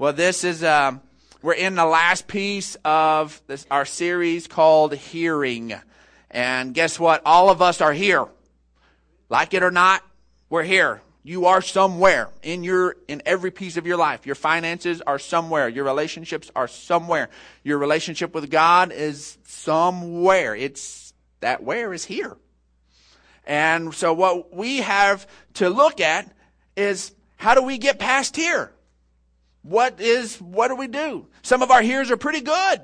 Well, this is, uh, we're in the last piece of this, our series called Here-ing. And guess what? All of us are here. Like it or not, we're here. You are somewhere in your, in every piece of your life. Your finances are somewhere. Your relationships are somewhere. Your relationship with God is somewhere. It's, that where is here. And so what we have to look at is how do we get past here? What is, what do we do? Some of our hears are pretty good.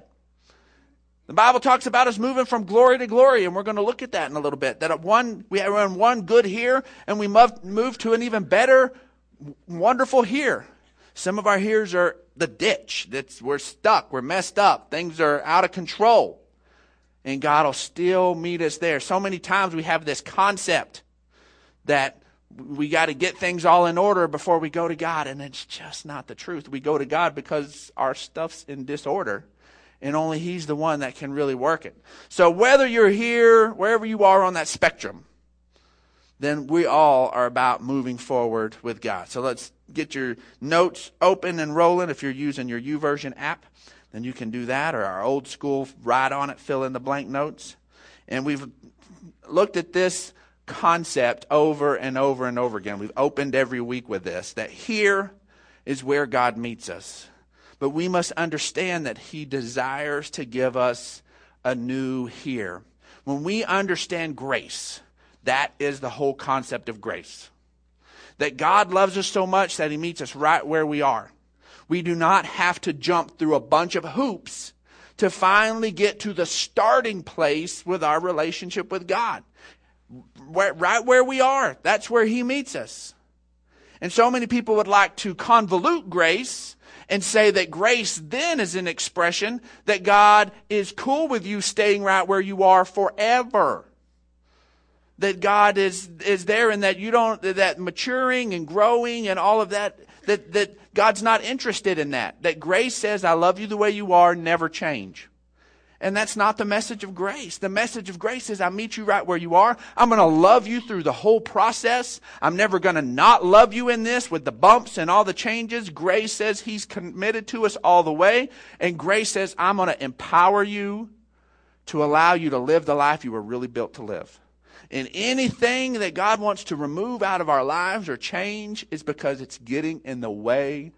The Bible talks about us moving from glory to glory, and we're going to look at that in a little bit. That one, we are one good here, and we move, to an even better, wonderful here. Some of our hears are the ditch. That's, we're stuck. We're messed up. Things are out of control. And God will still meet us there. So many times we have this concept that we got to get things all in order before we go to God, and it's just not the truth. We go to God because our stuff's in disorder, and only He's the one that can really work it. So whether you're here, wherever you are on that spectrum, then we all are about moving forward with God. So let's get your notes open and rolling. If you're using your YouVersion app, then you can do that, or our old school, write on it, fill in the blank notes. And we've looked at this concept over and over and over again. We've opened every week with this that here is where God meets us. But we must understand that He desires to give us a new here. When we understand grace, that is the whole concept of grace. That God loves us so much that He meets us right where we are. We do not have to jump through a bunch of hoops to finally get to the starting place with our relationship with God where, right where we are. That's where He meets us. And so many people would like to convolute grace and say that grace then is an expression that God is cool with you staying right where you are forever. That God is, is there and that you don't, that maturing and growing and all of that, that, that God's not interested in that. That grace says, I love you the way you are, never change. And that's not the message of grace. The message of grace is I meet you right where you are. I'm going to love you through the whole process. I'm never going to not love you in this with the bumps and all the changes. Grace says he's committed to us all the way. And grace says I'm going to empower you to allow you to live the life you were really built to live. And anything that God wants to remove out of our lives or change is because it's getting in the way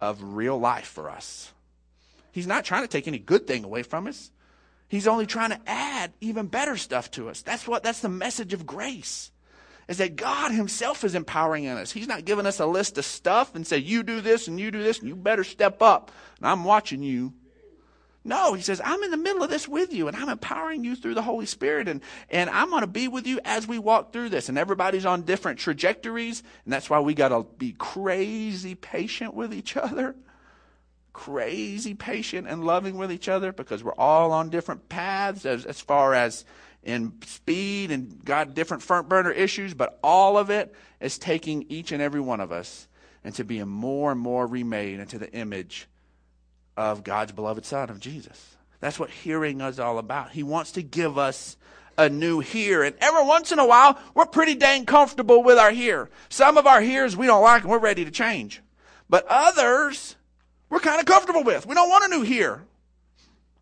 of real life for us. He's not trying to take any good thing away from us. He's only trying to add even better stuff to us. That's what that's the message of grace. Is that God himself is empowering us. He's not giving us a list of stuff and say you do this and you do this and you better step up. And I'm watching you. No, he says, I'm in the middle of this with you and I'm empowering you through the Holy Spirit and, and I'm going to be with you as we walk through this. And everybody's on different trajectories. And that's why we got to be crazy patient with each other crazy patient and loving with each other because we're all on different paths as, as far as in speed and got different front burner issues, but all of it is taking each and every one of us and into being more and more remade into the image of God's beloved Son, of Jesus. That's what hearing is all about. He wants to give us a new here. And every once in a while, we're pretty dang comfortable with our here. Some of our hears we don't like and we're ready to change. But others, we're kind of comfortable with. We don't want a new here.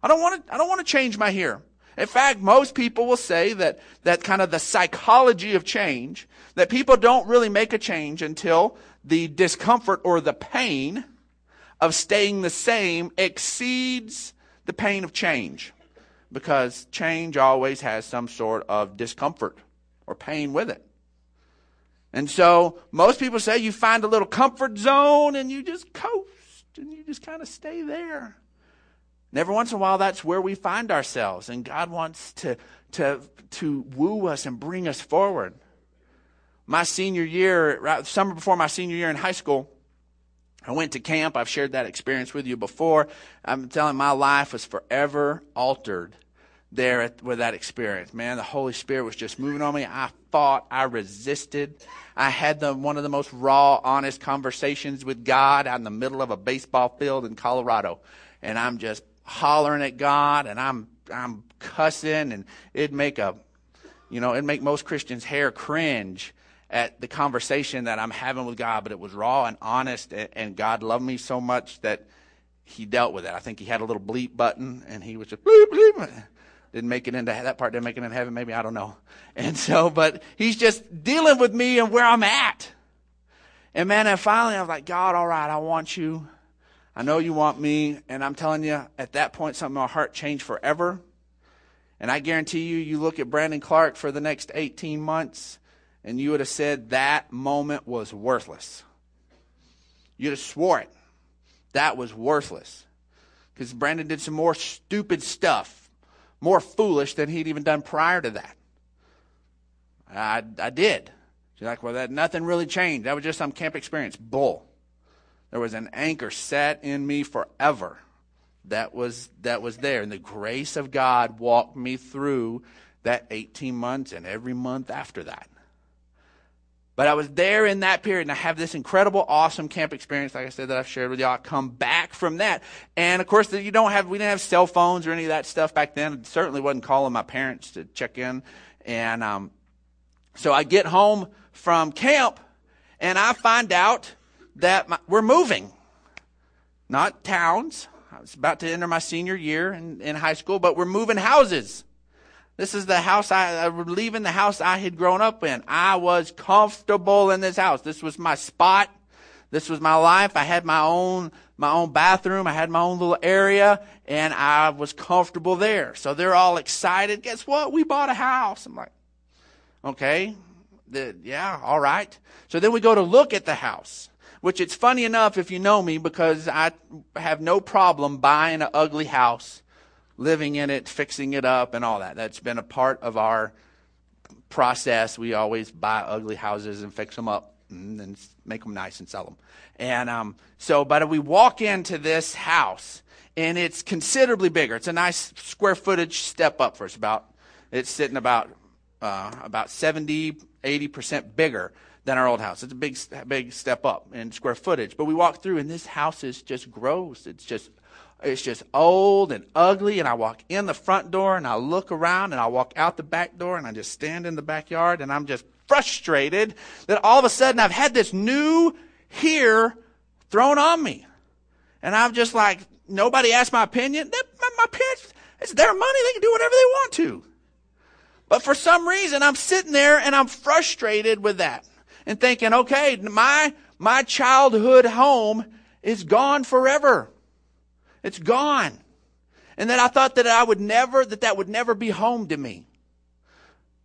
I don't want to, I don't want to change my here. In fact, most people will say that, that kind of the psychology of change, that people don't really make a change until the discomfort or the pain of staying the same exceeds the pain of change. Because change always has some sort of discomfort or pain with it. And so most people say you find a little comfort zone and you just coast and you just kind of stay there. And every once in a while, that's where we find ourselves, and God wants to, to, to woo us and bring us forward. My senior year, right, summer before my senior year in high school, I went to camp. I've shared that experience with you before. I'm telling my life was forever altered there at, with that experience. Man, the Holy Spirit was just moving on me. I fought, I resisted. I had the, one of the most raw, honest conversations with God out in the middle of a baseball field in Colorado. And I'm just hollering at God and I'm, I'm cussing and it'd make a, you know, it'd make most Christians' hair cringe. at the conversation that I'm having with God, but it was raw and honest, and, and God loved me so much that He dealt with it. I think He had a little bleep button, and He was just bleep bleep. Didn't make it into that part. Didn't make it in heaven. Maybe I don't know. And so, but He's just dealing with me and where I'm at. And man, and finally, I was like, God, all right, I want you. I know you want me. And I'm telling you, at that point, something in my heart changed forever. And I guarantee you, you look at Brandon Clark for the next 18 months, and you would have said that moment was worthless. You'd have swore it. That was worthless. Because Brandon did some more stupid stuff, more foolish than he'd even done prior to that. I, I did. She's like, well, that nothing really changed. That was just some camp experience. Bull. There was an anchor set in me forever. That was that was there, and the grace of God walked me through that 18 months and every month after that. But I was there in that period, and I have this incredible, awesome camp experience, like I said, that I've shared with y'all. I come back from that, and of course, you don't have we didn't have cell phones or any of that stuff back then. I certainly wasn't calling my parents to check in, and um, so I get home from camp, and I find out that my, we're moving, not towns. I was about to enter my senior year in, in high school, but we're moving houses. This is the house I, I was leaving the house I had grown up in. I was comfortable in this house. This was my spot. This was my life. I had my own my own bathroom. I had my own little area, and I was comfortable there. So they're all excited. Guess what? We bought a house. I'm like, okay, the, yeah, all right. So then we go to look at the house, which it's funny enough if you know me because I have no problem buying an ugly house, living in it, fixing it up, and all that. That's been a part of our process. We always buy ugly houses and fix them up and make them nice and sell them. And um, so, but we walk into this house and it's considerably bigger. It's a nice square footage step up for us. About it's sitting about uh, about 70, 80% bigger than our old house. It's a big, big step up in square footage. But we walk through, and this house is just gross. It's just, it's just old and ugly. And I walk in the front door, and I look around, and I walk out the back door, and I just stand in the backyard, and I'm just frustrated that all of a sudden I've had this new here thrown on me. And I'm just like, nobody asked my opinion. My, parents, it's their money. They can do whatever they want to. But for some reason, I'm sitting there and I'm frustrated with that and thinking, okay, my, my childhood home is gone forever. It's gone. And then I thought that I would never, that that would never be home to me.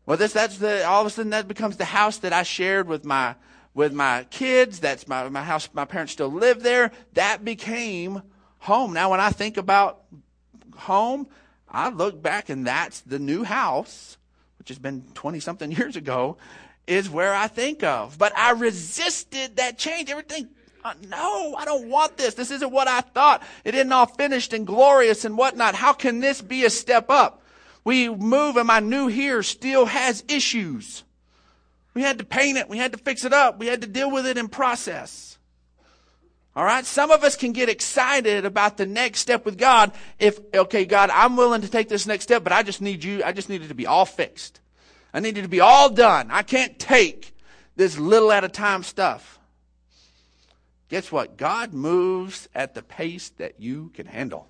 Well, this, that's the, all of a sudden that becomes the house that I shared with my, with my kids. That's my, my house. My parents still live there. That became home. Now, when I think about home, I look back and that's the new house which has been 20 something years ago, is where I think of. But I resisted that change. Everything, uh, no, I don't want this. This isn't what I thought. It isn't all finished and glorious and whatnot. How can this be a step up? We move and my new here still has issues. We had to paint it. We had to fix it up. We had to deal with it in process. All right. Some of us can get excited about the next step with God. If, okay, God, I'm willing to take this next step, but I just need you, I just need it to be all fixed. I need it to be all done. I can't take this little at a time stuff. Guess what? God moves at the pace that you can handle,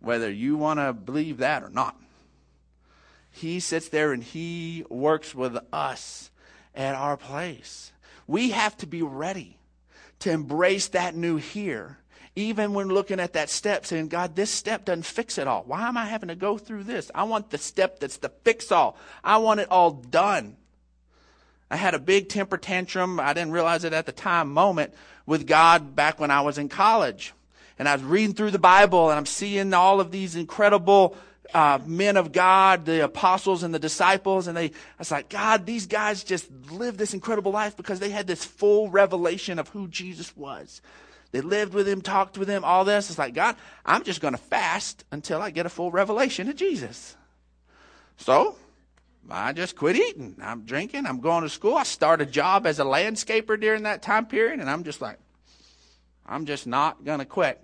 whether you want to believe that or not. He sits there and he works with us at our place. We have to be ready to embrace that new here. Even when looking at that step, saying, God, this step doesn't fix it all. Why am I having to go through this? I want the step that's the fix all. I want it all done. I had a big temper tantrum. I didn't realize it at the time moment with God back when I was in college. And I was reading through the Bible and I'm seeing all of these incredible uh, men of God, the apostles and the disciples, and they, I was like, God, these guys just lived this incredible life because they had this full revelation of who Jesus was. They lived with him, talked with him, all this. It's like, God, I'm just going to fast until I get a full revelation of Jesus. So, I just quit eating. I'm drinking. I'm going to school. I start a job as a landscaper during that time period, and I'm just like, I'm just not going to quit.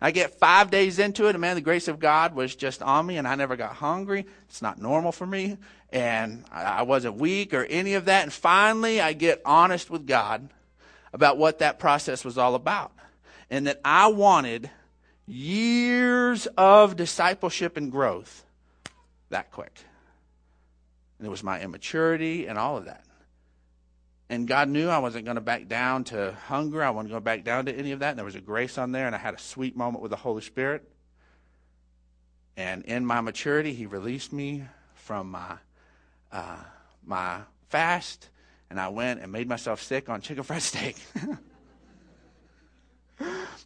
I get five days into it, and man, the grace of God was just on me, and I never got hungry. It's not normal for me, and I wasn't weak or any of that. And finally, I get honest with God about what that process was all about, and that I wanted years of discipleship and growth that quick. And it was my immaturity and all of that. And God knew I wasn't going to back down to hunger. I wasn't going to back down to any of that. And there was a grace on there, and I had a sweet moment with the Holy Spirit. And in my maturity, He released me from my uh, my fast, and I went and made myself sick on chicken fried steak.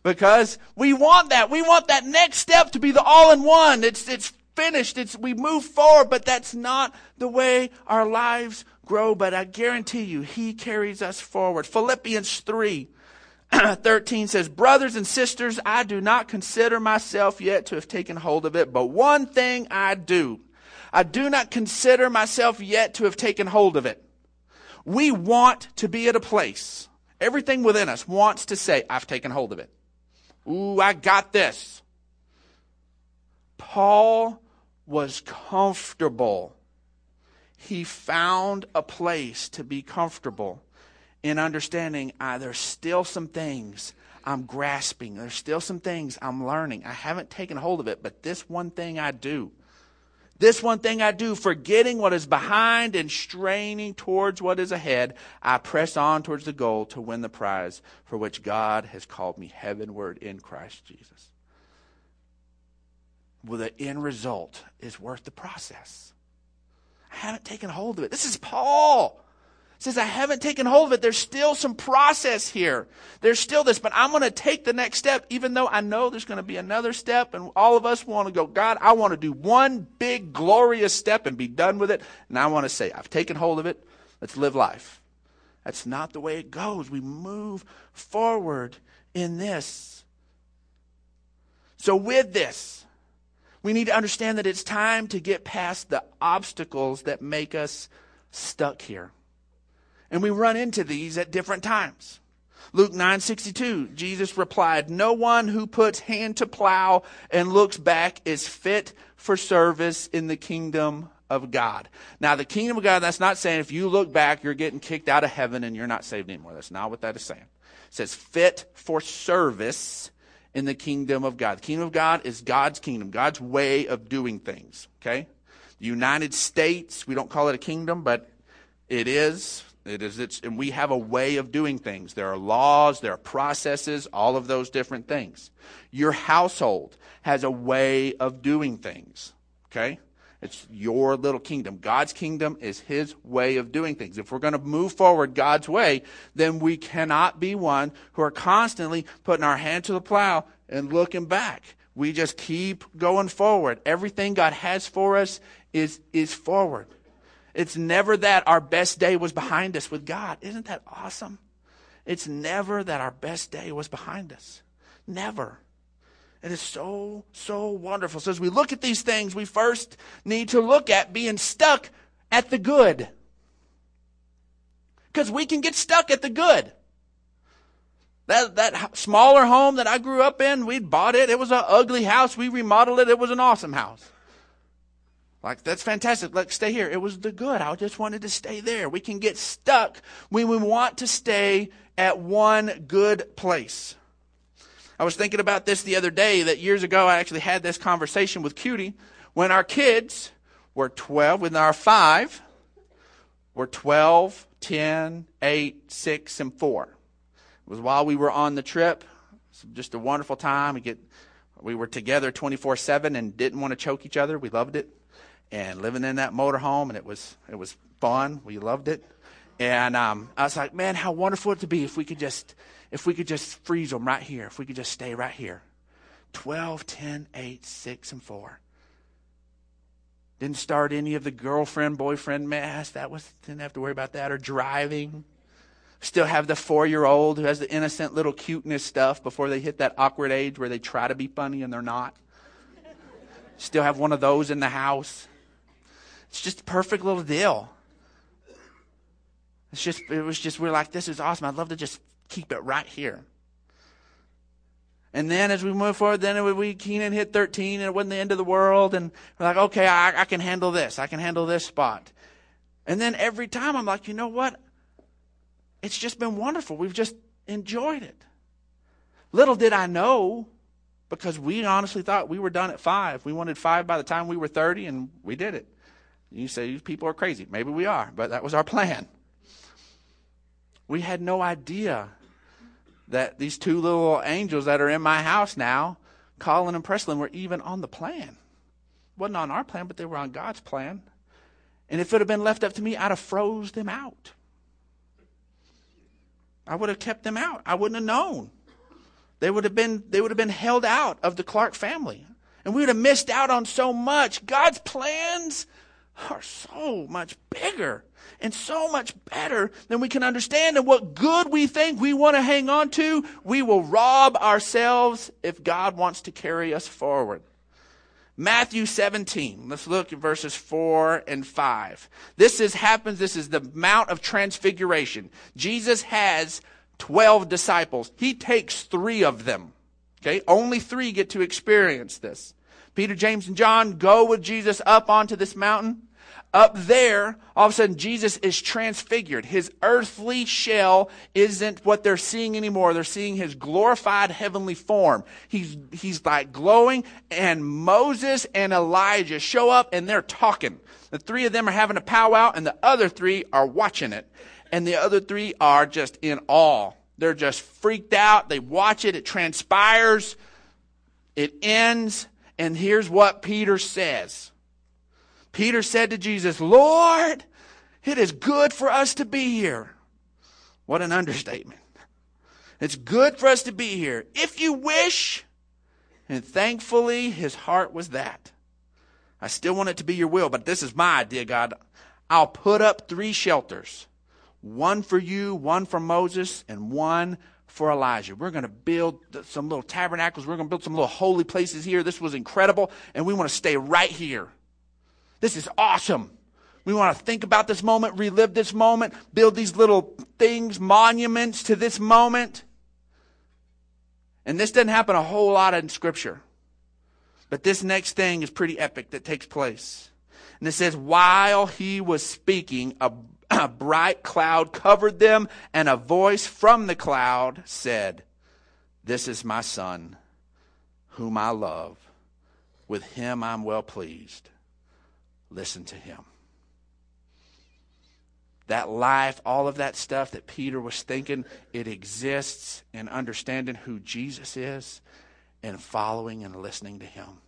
because we want that. We want that next step to be the all in one. It's it's finished. It's we move forward, but that's not the way our lives grow, but I guarantee you, He carries us forward. Philippians 3 13 says, Brothers and sisters, I do not consider myself yet to have taken hold of it, but one thing I do. I do not consider myself yet to have taken hold of it. We want to be at a place, everything within us wants to say, I've taken hold of it. Ooh, I got this. Paul was comfortable he found a place to be comfortable in understanding uh, there's still some things I'm grasping. There's still some things I'm learning. I haven't taken hold of it, but this one thing I do. This one thing I do, forgetting what is behind and straining towards what is ahead, I press on towards the goal to win the prize for which God has called me heavenward in Christ Jesus. Well, the end result is worth the process. I haven't taken hold of it. This is Paul. Says, I haven't taken hold of it. There's still some process here. There's still this, but I'm going to take the next step, even though I know there's going to be another step. And all of us want to go, God, I want to do one big, glorious step and be done with it. And I want to say, I've taken hold of it. Let's live life. That's not the way it goes. We move forward in this. So, with this, we need to understand that it's time to get past the obstacles that make us stuck here. And we run into these at different times. Luke 9:62 Jesus replied, "No one who puts hand to plow and looks back is fit for service in the kingdom of God." Now, the kingdom of God that's not saying if you look back you're getting kicked out of heaven and you're not saved anymore. That's not what that is saying. It says fit for service in the kingdom of God. The kingdom of God is God's kingdom, God's way of doing things. Okay? The United States, we don't call it a kingdom, but it is. It is it's and we have a way of doing things. There are laws, there are processes, all of those different things. Your household has a way of doing things. Okay? It's your little kingdom. God's kingdom is His way of doing things. If we're going to move forward God's way, then we cannot be one who are constantly putting our hand to the plow and looking back. We just keep going forward. Everything God has for us is, is forward. It's never that our best day was behind us with God. Isn't that awesome? It's never that our best day was behind us. Never. It is so, so wonderful. So as we look at these things, we first need to look at being stuck at the good. Because we can get stuck at the good. That, that smaller home that I grew up in, we bought it. It was an ugly house. We remodeled it. It was an awesome house. Like, that's fantastic. Let's stay here. It was the good. I just wanted to stay there. We can get stuck when we want to stay at one good place. I was thinking about this the other day that years ago I actually had this conversation with Cutie when our kids were 12, when our five were 12, 10, 8, 6, and 4. It was while we were on the trip. Just a wonderful time. We get we were together 24/7 and didn't want to choke each other. We loved it. And living in that motorhome and it was it was fun. We loved it. And um, I was like, man, how wonderful it to be if we could just if we could just freeze them right here, if we could just stay right here. 12, 10, 8, 6, and 4. Didn't start any of the girlfriend boyfriend mess. That was didn't have to worry about that or driving. Still have the four year old who has the innocent little cuteness stuff before they hit that awkward age where they try to be funny and they're not. Still have one of those in the house. It's just a perfect little deal. It's just it was just we're like, this is awesome. I'd love to just keep it right here. And then as we move forward, then would, we Keenan hit 13 and it wasn't the end of the world. And we're like, okay, I, I can handle this. I can handle this spot. And then every time I'm like, you know what? It's just been wonderful. We've just enjoyed it. Little did I know, because we honestly thought we were done at five. We wanted five by the time we were 30, and we did it. You say these people are crazy. Maybe we are, but that was our plan. We had no idea that these two little angels that are in my house now, Colin and Presley, were even on the plan. wasn't on our plan, but they were on God's plan. And if it had been left up to me, I'd have froze them out. I would have kept them out. I wouldn't have known. They would have been they would have been held out of the Clark family. And we would have missed out on so much. God's plans are so much bigger and so much better than we can understand. And what good we think we want to hang on to, we will rob ourselves if God wants to carry us forward. Matthew 17. Let's look at verses 4 and 5. This is happens, this is the Mount of Transfiguration. Jesus has 12 disciples. He takes 3 of them. Okay? Only 3 get to experience this. Peter, James, and John go with Jesus up onto this mountain. Up there, all of a sudden, Jesus is transfigured. His earthly shell isn't what they're seeing anymore. They're seeing his glorified heavenly form. He's, he's like glowing, and Moses and Elijah show up and they're talking. The three of them are having a powwow, and the other three are watching it. And the other three are just in awe. They're just freaked out. They watch it. It transpires. It ends. And here's what Peter says. Peter said to Jesus, Lord, it is good for us to be here. What an understatement. It's good for us to be here. If you wish, and thankfully his heart was that. I still want it to be your will, but this is my idea, God. I'll put up three shelters one for you, one for Moses, and one for Elijah. We're going to build some little tabernacles. We're going to build some little holy places here. This was incredible, and we want to stay right here. This is awesome. We want to think about this moment, relive this moment, build these little things, monuments to this moment. And this doesn't happen a whole lot in Scripture. But this next thing is pretty epic that takes place. And it says, while he was speaking, a, a bright cloud covered them, and a voice from the cloud said, This is my son, whom I love. With him I'm well pleased listen to him. That life, all of that stuff that Peter was thinking, it exists in understanding who Jesus is and following and listening to him.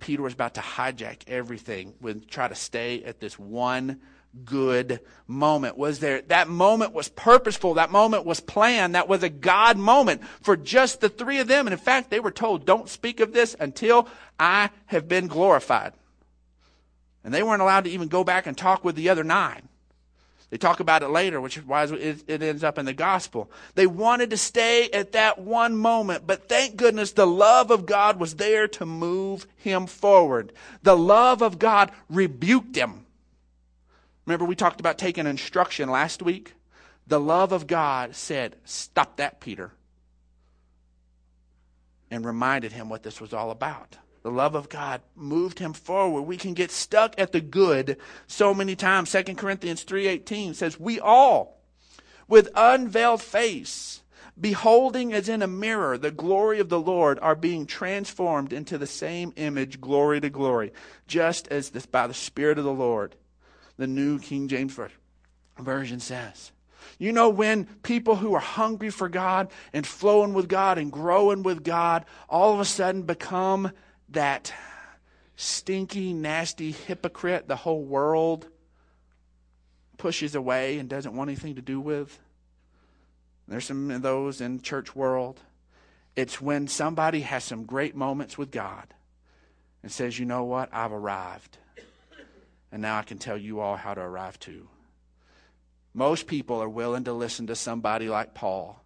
Peter was about to hijack everything with try to stay at this one good moment was there that moment was purposeful that moment was planned that was a god moment for just the three of them and in fact they were told don't speak of this until i have been glorified and they weren't allowed to even go back and talk with the other nine. They talk about it later, which is why it ends up in the gospel. They wanted to stay at that one moment, but thank goodness the love of God was there to move him forward. The love of God rebuked him. Remember, we talked about taking instruction last week? The love of God said, Stop that, Peter, and reminded him what this was all about. The love of God moved him forward. We can get stuck at the good so many times. 2 Corinthians 3:18 says, "We all with unveiled face, beholding as in a mirror the glory of the Lord, are being transformed into the same image, glory to glory, just as this, by the Spirit of the Lord." The New King James Version says. You know, when people who are hungry for God and flowing with God and growing with God all of a sudden become that stinky, nasty hypocrite the whole world pushes away and doesn't want anything to do with. There's some of those in church world. It's when somebody has some great moments with God and says, you know what, I've arrived. And now I can tell you all how to arrive too. Most people are willing to listen to somebody like Paul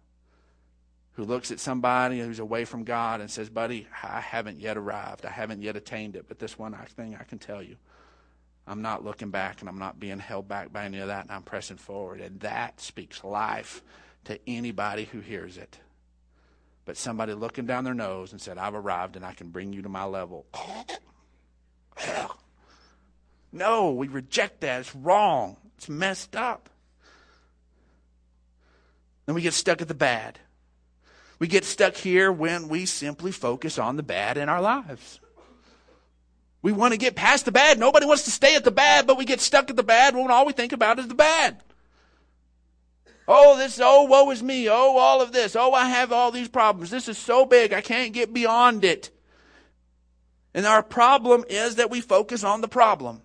who looks at somebody who's away from God and says, Buddy, I haven't yet arrived. I haven't yet attained it. But this one thing I can tell you I'm not looking back and I'm not being held back by any of that, and I'm pressing forward. And that speaks life to anybody who hears it. but somebody looking down their nose and said, I've arrived and I can bring you to my level. no, we reject that. It's wrong. It's messed up. Then we get stuck at the bad. We get stuck here when we simply focus on the bad in our lives. We want to get past the bad. Nobody wants to stay at the bad, but we get stuck at the bad when all we think about is the bad. Oh, this, oh, woe is me. Oh, all of this. Oh, I have all these problems. This is so big. I can't get beyond it. And our problem is that we focus on the problem.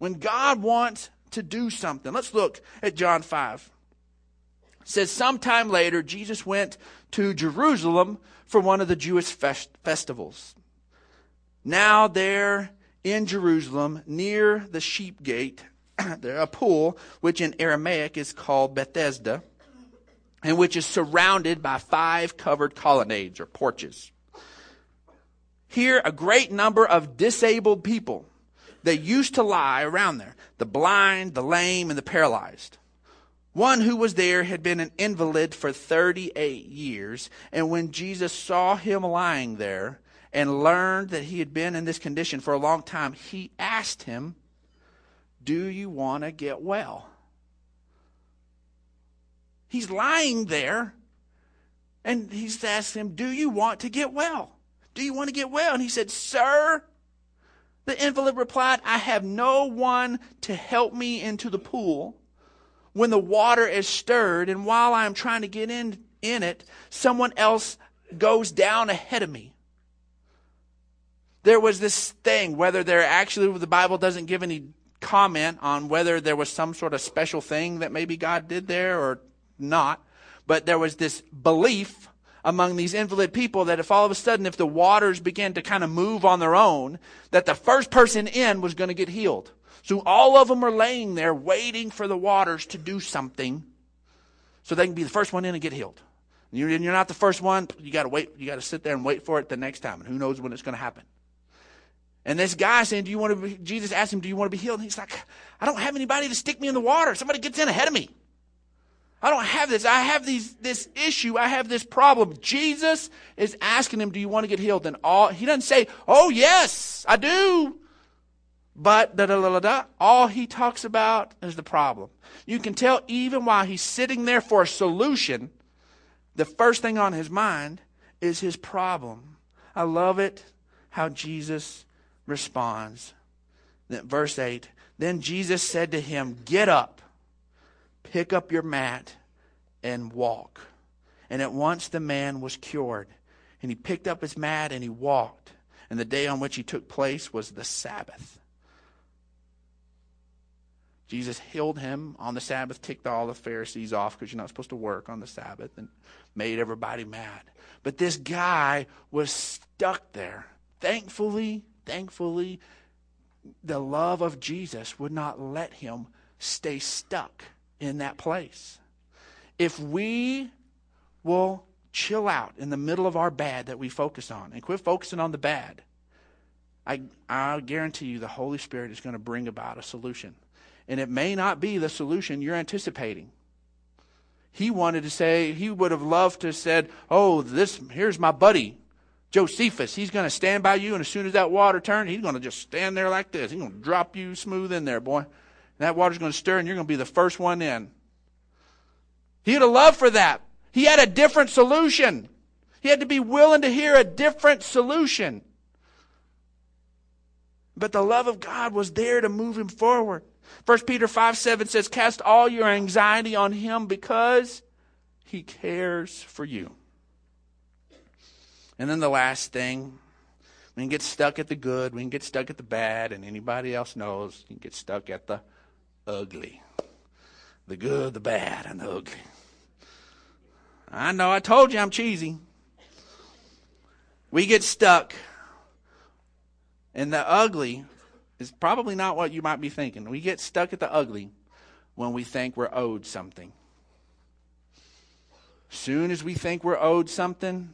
When God wants to do something, let's look at John 5. It says, sometime later, Jesus went to Jerusalem for one of the Jewish fest- festivals. Now, there in Jerusalem, near the sheep gate, there a pool, which in Aramaic is called Bethesda, and which is surrounded by five covered colonnades or porches. Here, a great number of disabled people that used to lie around there the blind, the lame, and the paralyzed. One who was there had been an invalid for 38 years, and when Jesus saw him lying there and learned that he had been in this condition for a long time, he asked him, do you want to get well? He's lying there, and he's asked him, Do you want to get well? Do you want to get well? And he said, Sir, the invalid replied, I have no one to help me into the pool when the water is stirred, and while I am trying to get in, in it, someone else goes down ahead of me. There was this thing, whether there actually, the Bible doesn't give any comment on whether there was some sort of special thing that maybe God did there or not. But there was this belief among these invalid people that if all of a sudden, if the waters began to kind of move on their own, that the first person in was going to get healed. So all of them are laying there waiting for the waters to do something so they can be the first one in and get healed. You're, you're not the first one. You got to wait. You got to sit there and wait for it the next time. And who knows when it's going to happen. And this guy saying, Do you want to be, Jesus asked him, Do you want to be healed? And he's like, I don't have anybody to stick me in the water. Somebody gets in ahead of me. I don't have this. I have these, this issue. I have this problem. Jesus is asking him, Do you want to get healed? And all, he doesn't say, Oh, yes, I do. But da, da, da, da, all he talks about is the problem. You can tell even while he's sitting there for a solution, the first thing on his mind is his problem. I love it how Jesus responds. Verse 8 Then Jesus said to him, Get up, pick up your mat, and walk. And at once the man was cured. And he picked up his mat and he walked. And the day on which he took place was the Sabbath. Jesus healed him on the Sabbath, ticked all the Pharisees off because you're not supposed to work on the Sabbath, and made everybody mad. But this guy was stuck there. Thankfully, thankfully, the love of Jesus would not let him stay stuck in that place. If we will chill out in the middle of our bad that we focus on and quit focusing on the bad, I, I guarantee you the Holy Spirit is going to bring about a solution. And it may not be the solution you're anticipating. He wanted to say, he would have loved to have said, Oh, this, here's my buddy. Josephus, he's going to stand by you, and as soon as that water turns, he's going to just stand there like this. He's going to drop you smooth in there, boy. That water's going to stir, and you're going to be the first one in. He had a love for that. He had a different solution. He had to be willing to hear a different solution. But the love of God was there to move him forward. 1 Peter 5 7 says, Cast all your anxiety on him because he cares for you. And then the last thing, we can get stuck at the good, we can get stuck at the bad, and anybody else knows you can get stuck at the ugly. The good, the bad, and the ugly. I know, I told you I'm cheesy. We get stuck. And the ugly is probably not what you might be thinking. We get stuck at the ugly when we think we're owed something. As soon as we think we're owed something,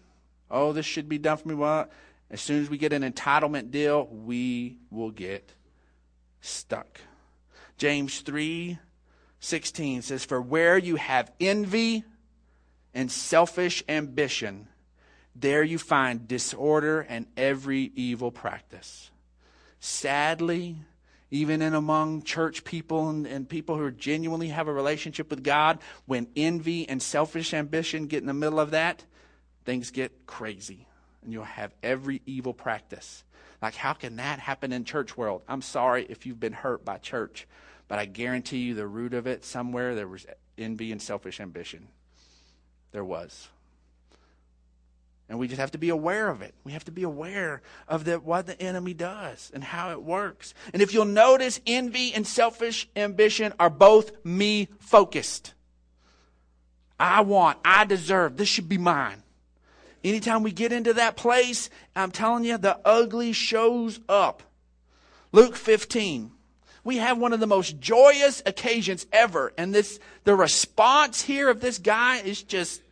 oh, this should be done for me. Well, as soon as we get an entitlement deal, we will get stuck. James 3 16 says, For where you have envy and selfish ambition, there you find disorder and every evil practice. Sadly, even in among church people and, and, people who genuinely have a relationship with God, when envy and selfish ambition get in the middle of that, things get crazy. And you'll have every evil practice. Like, how can that happen in church world? I'm sorry if you've been hurt by church, but I guarantee you the root of it somewhere there was envy and selfish ambition. There was. And we just have to be aware of it. We have to be aware of the, what the enemy does and how it works. And if you'll notice, envy and selfish ambition are both me focused. I want, I deserve, this should be mine. Anytime we get into that place, I'm telling you, the ugly shows up. Luke 15. We have one of the most joyous occasions ever. And this, the response here of this guy is just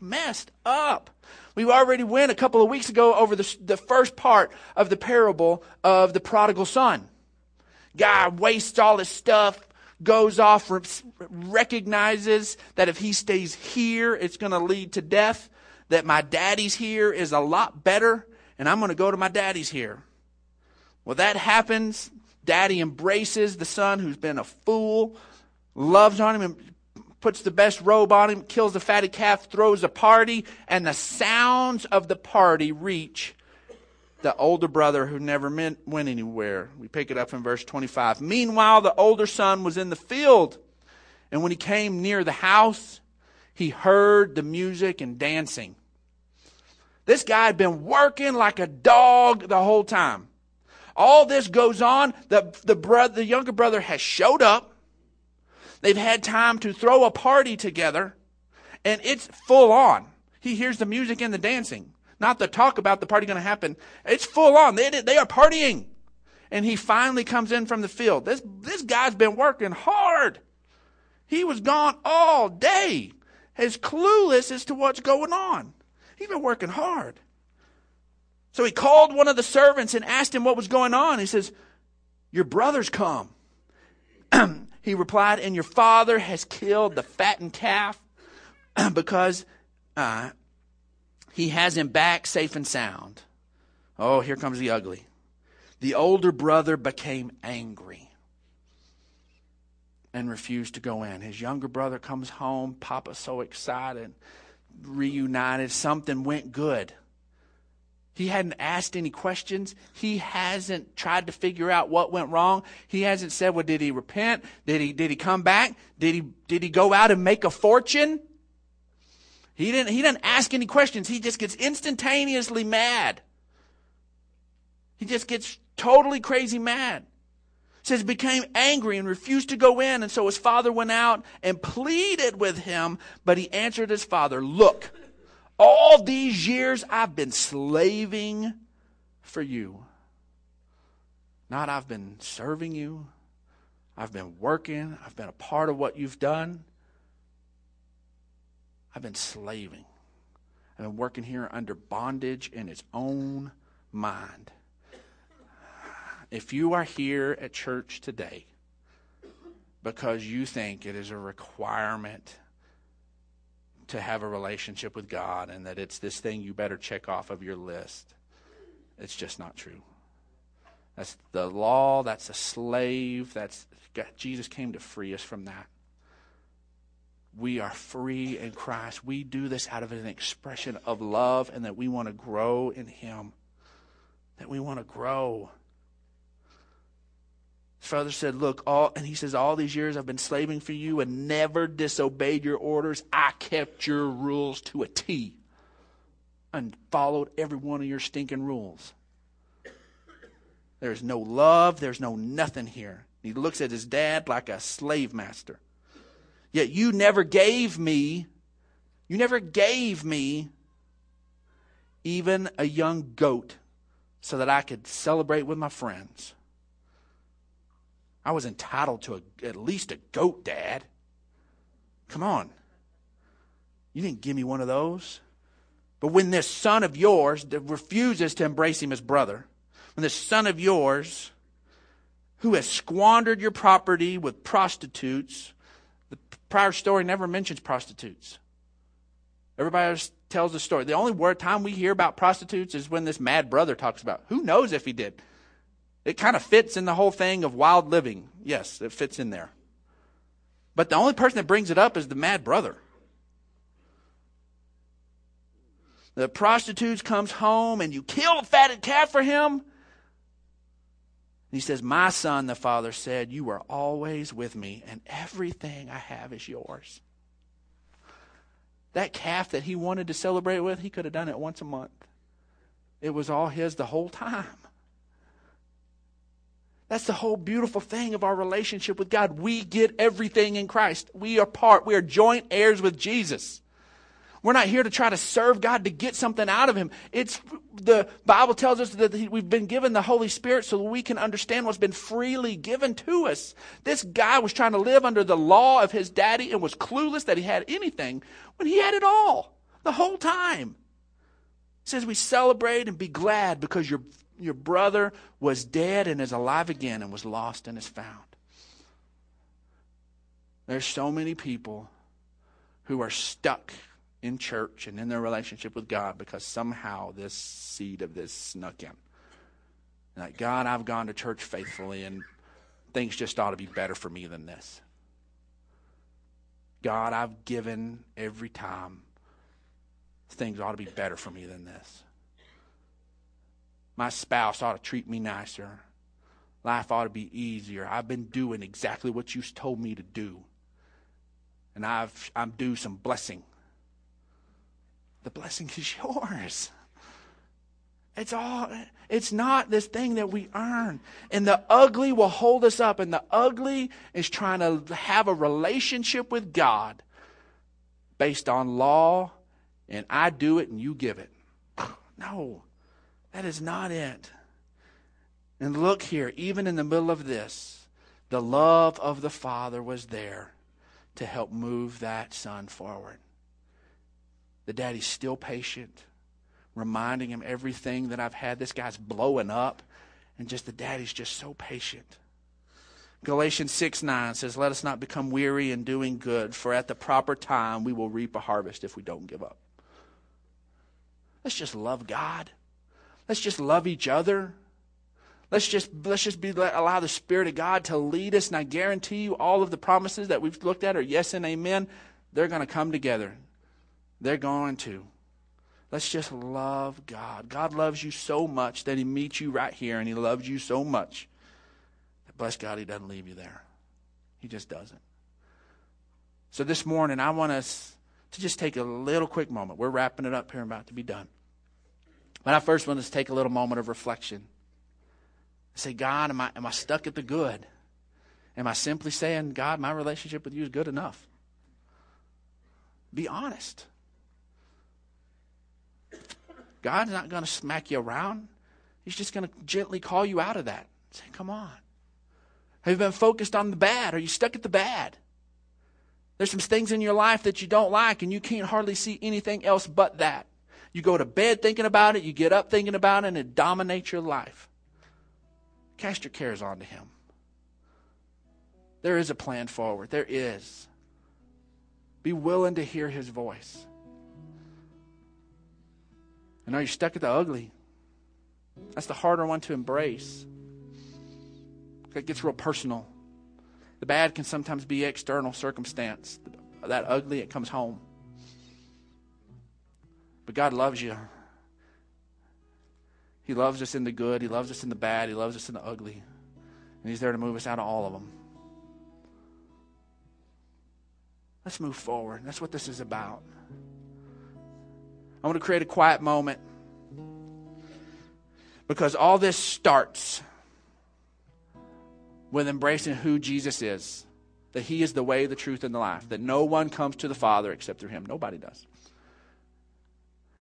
messed up. We already went a couple of weeks ago over the, the first part of the parable of the prodigal son. Guy wastes all his stuff, goes off, recognizes that if he stays here, it's going to lead to death, that my daddy's here is a lot better, and I'm going to go to my daddy's here. Well, that happens. Daddy embraces the son who's been a fool, loves on him, and puts the best robe on him, kills the fatted calf, throws a party, and the sounds of the party reach the older brother who never went anywhere. We pick it up in verse 25. Meanwhile, the older son was in the field, and when he came near the house, he heard the music and dancing. This guy had been working like a dog the whole time. All this goes on. The, the, brother, the younger brother has showed up. They've had time to throw a party together, and it's full on. He hears the music and the dancing, not the talk about the party going to happen. It's full on. They, they are partying. And he finally comes in from the field. This, this guy's been working hard. He was gone all day, as clueless as to what's going on. He's been working hard. So he called one of the servants and asked him what was going on. He says, Your brother's come. He replied, And your father has killed the fattened calf because uh, he has him back safe and sound. Oh, here comes the ugly. The older brother became angry and refused to go in. His younger brother comes home. Papa's so excited, reunited. Something went good. He hadn't asked any questions. He hasn't tried to figure out what went wrong. He hasn't said, well, did he repent? Did he, did he come back? Did he, did he go out and make a fortune? He didn't, he didn't ask any questions. He just gets instantaneously mad. He just gets totally crazy mad. Says became angry and refused to go in. And so his father went out and pleaded with him, but he answered his father, look, all these years I've been slaving for you. Not I've been serving you. I've been working. I've been a part of what you've done. I've been slaving. I've been working here under bondage in its own mind. If you are here at church today because you think it is a requirement to have a relationship with God and that it's this thing you better check off of your list. It's just not true. That's the law, that's a slave, that's God, Jesus came to free us from that. We are free in Christ. We do this out of an expression of love and that we want to grow in Him. That we want to grow. His father said, Look, all, and he says, All these years I've been slaving for you and never disobeyed your orders. I kept your rules to a T and followed every one of your stinking rules. There's no love, there's no nothing here. He looks at his dad like a slave master. Yet you never gave me, you never gave me even a young goat so that I could celebrate with my friends. I was entitled to a, at least a goat, Dad. Come on. You didn't give me one of those. But when this son of yours refuses to embrace him as brother, when this son of yours, who has squandered your property with prostitutes, the prior story never mentions prostitutes. Everybody else tells the story. The only word time we hear about prostitutes is when this mad brother talks about. Who knows if he did? It kind of fits in the whole thing of wild living. Yes, it fits in there. But the only person that brings it up is the mad brother. The prostitute comes home and you kill a fatted calf for him. he says, My son, the father said, You are always with me, and everything I have is yours. That calf that he wanted to celebrate with, he could have done it once a month. It was all his the whole time. That's the whole beautiful thing of our relationship with God. We get everything in Christ. We are part, we are joint heirs with Jesus. We're not here to try to serve God to get something out of Him. It's the Bible tells us that we've been given the Holy Spirit so that we can understand what's been freely given to us. This guy was trying to live under the law of his daddy and was clueless that he had anything when he had it all the whole time. It says we celebrate and be glad because your your brother was dead and is alive again and was lost and is found. There's so many people who are stuck in church and in their relationship with God because somehow this seed of this snuck in. Like, God, I've gone to church faithfully and things just ought to be better for me than this. God, I've given every time. Things ought to be better for me than this. My spouse ought to treat me nicer. Life ought to be easier. I've been doing exactly what you told me to do. And I've, I'm due some blessing the blessing is yours. It's all, it's not this thing that we earn. And the ugly will hold us up, and the ugly is trying to have a relationship with God based on law, and I do it and you give it. No, that is not it. And look here, even in the middle of this, the love of the Father was there to help move that son forward. The daddy's still patient, reminding him everything that I've had. This guy's blowing up, and just the daddy's just so patient. Galatians 6 9 says, Let us not become weary in doing good, for at the proper time we will reap a harvest if we don't give up. Let's just love God. Let's just love each other. Let's just let's just be allow the Spirit of God to lead us, and I guarantee you, all of the promises that we've looked at are yes and amen. They're going to come together. They're going to. Let's just love God. God loves you so much that He meets you right here, and He loves you so much that, bless God, He doesn't leave you there. He just doesn't. So this morning, I want us to just take a little quick moment. We're wrapping it up here, about to be done. But I first want to take a little moment of reflection. Say, God, am I, am I stuck at the good? Am I simply saying, God, my relationship with you is good enough? Be honest. God's not going to smack you around. He's just going to gently call you out of that. Say, come on. Have you been focused on the bad? Are you stuck at the bad? There's some things in your life that you don't like, and you can't hardly see anything else but that. You go to bed thinking about it, you get up thinking about it, and it dominates your life. Cast your cares onto Him. There is a plan forward. There is. Be willing to hear His voice. And are you stuck at the ugly? That's the harder one to embrace. It gets real personal. The bad can sometimes be external circumstance. That ugly, it comes home. But God loves you. He loves us in the good. He loves us in the bad. He loves us in the ugly. And He's there to move us out of all of them. Let's move forward. That's what this is about. I want to create a quiet moment because all this starts with embracing who Jesus is that He is the way, the truth, and the life, that no one comes to the Father except through Him. Nobody does.